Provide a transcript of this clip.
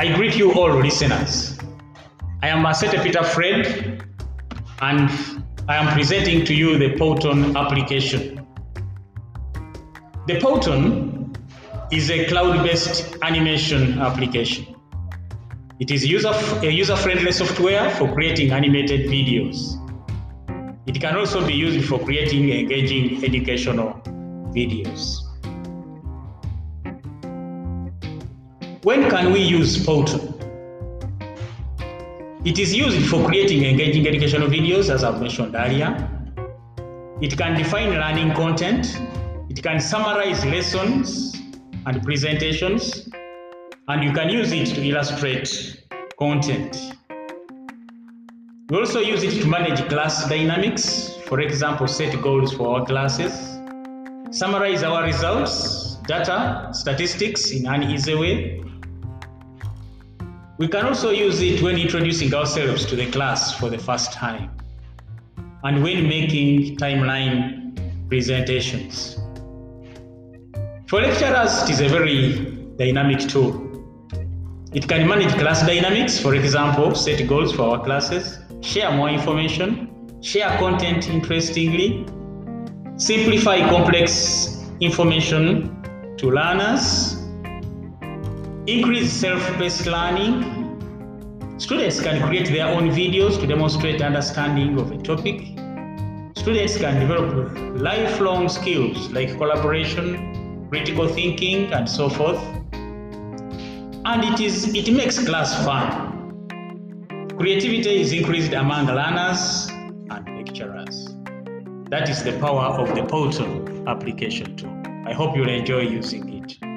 I greet you all listeners. I am Masete Peter Fred and I am presenting to you the Powtoon application. The Powtoon is a cloud-based animation application. It is user, a user-friendly software for creating animated videos. It can also be used for creating engaging educational videos. When can we use Powtoon? It is used for creating engaging educational videos, as I've mentioned earlier. It can define learning content. It can summarize lessons and presentations. And you can use it to illustrate content. We also use it to manage class dynamics. For example, set goals for our classes, summarize our results, data, statistics in an easy way, we can also use it when introducing ourselves to the class for the first time and when making timeline presentations. For lecturers, it is a very dynamic tool. It can manage class dynamics, for example, set goals for our classes, share more information, share content interestingly, simplify complex information to learners, increase self-paced learning. Students can create their own videos to demonstrate understanding of a topic. Students can develop lifelong skills like collaboration, critical thinking, and so forth. And it is it makes class fun. Creativity is increased among learners and lecturers. That is the power of the Powtoon application tool. I hope you'll enjoy using it.